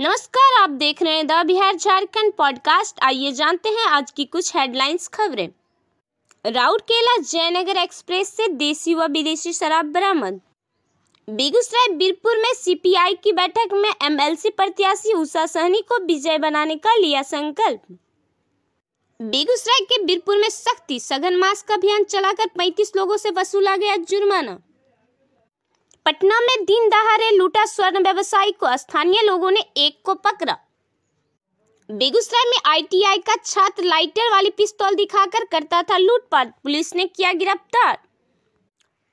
नमस्कार, आप देख रहे हैं द बिहार झारखंड पॉडकास्ट। आइए जानते हैं आज की कुछ हेडलाइंस खबरें। राउरकेला जयनगर एक्सप्रेस से देसी व विदेशी शराब बरामद। बेगूसराय बीरपुर में सीपीआई की बैठक में एमएलसी प्रत्याशी उषा सहनी को विजय बनाने का लिया संकल्प। बेगूसराय के बीरपुर में सख्ती, सघन मास्क अभियान चलाकर 35 लोगों से वसूला गया जुर्माना। पटना में दिन दहाड़े लूटा स्वर्ण व्यवसायी को स्थानीय लोगों ने एक को पकड़ा। बेगूसराय में आईटीआई का छात्र लाइटर वाली पिस्तौल दिखाकर करता था लूटपाट, पुलिस ने किया गिरफ़्तार।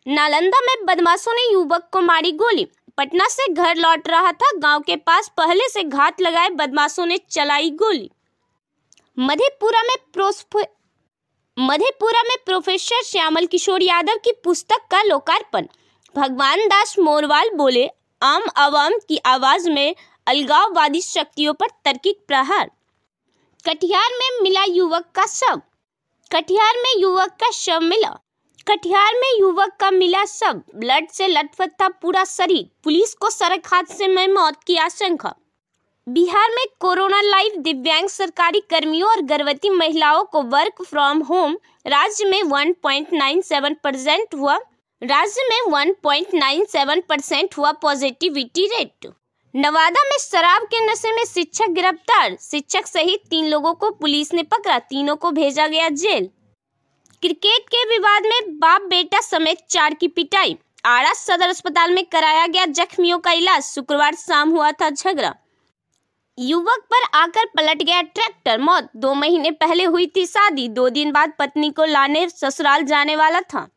नालंदा में बदमाशों ने युवक को मारी गोली। पटना से घर लौट रहा था, गाँव के पास पहले से घात लगाए बदमाशों ने चलाई गोली। मधेपुरा में मधेपुरा में प्रोफेसर श्यामल किशोर यादव की पुस्तक का लोकार्पण। भगवान दास मोरवाल बोले, आम आवाम की आवाज़ में अलगाववादी शक्तियों पर तर्किक प्रहार। कटिहार में मिला युवक का शव। कटिहार में युवक का शव मिला। कटिहार में युवक का मिला शव। ब्लड से लटपट था पूरा शरीर। पुलिस को सड़क हादसे में मौत की आशंका। बिहार में कोरोना लाइव दिव्यांग सरकारी कर्मियों और गर्भवती महिलाओं को वर्क फ्रॉम होम राज्य में 1.97 परसेंट हुआ। राज्य में 1.97 परसेंट हुआ पॉजिटिविटी रेट। नवादा में शराब के नशे में शिक्षक गिरफ़्तार। शिक्षक सहित तीन लोगों को पुलिस ने पकड़ा, तीनों को भेजा गया जेल। क्रिकेट के विवाद में बाप बेटा समेत चार की पिटाई। आड़ा सदर अस्पताल में कराया गया जख्मियों का इलाज। शुक्रवार शाम हुआ था झगड़ा। युवक पर आकर पलट गया ट्रैक्टर। मौत। दो महीने पहले हुई थी शादी। दो दिन बाद पत्नी को लाने ससुराल जाने वाला था।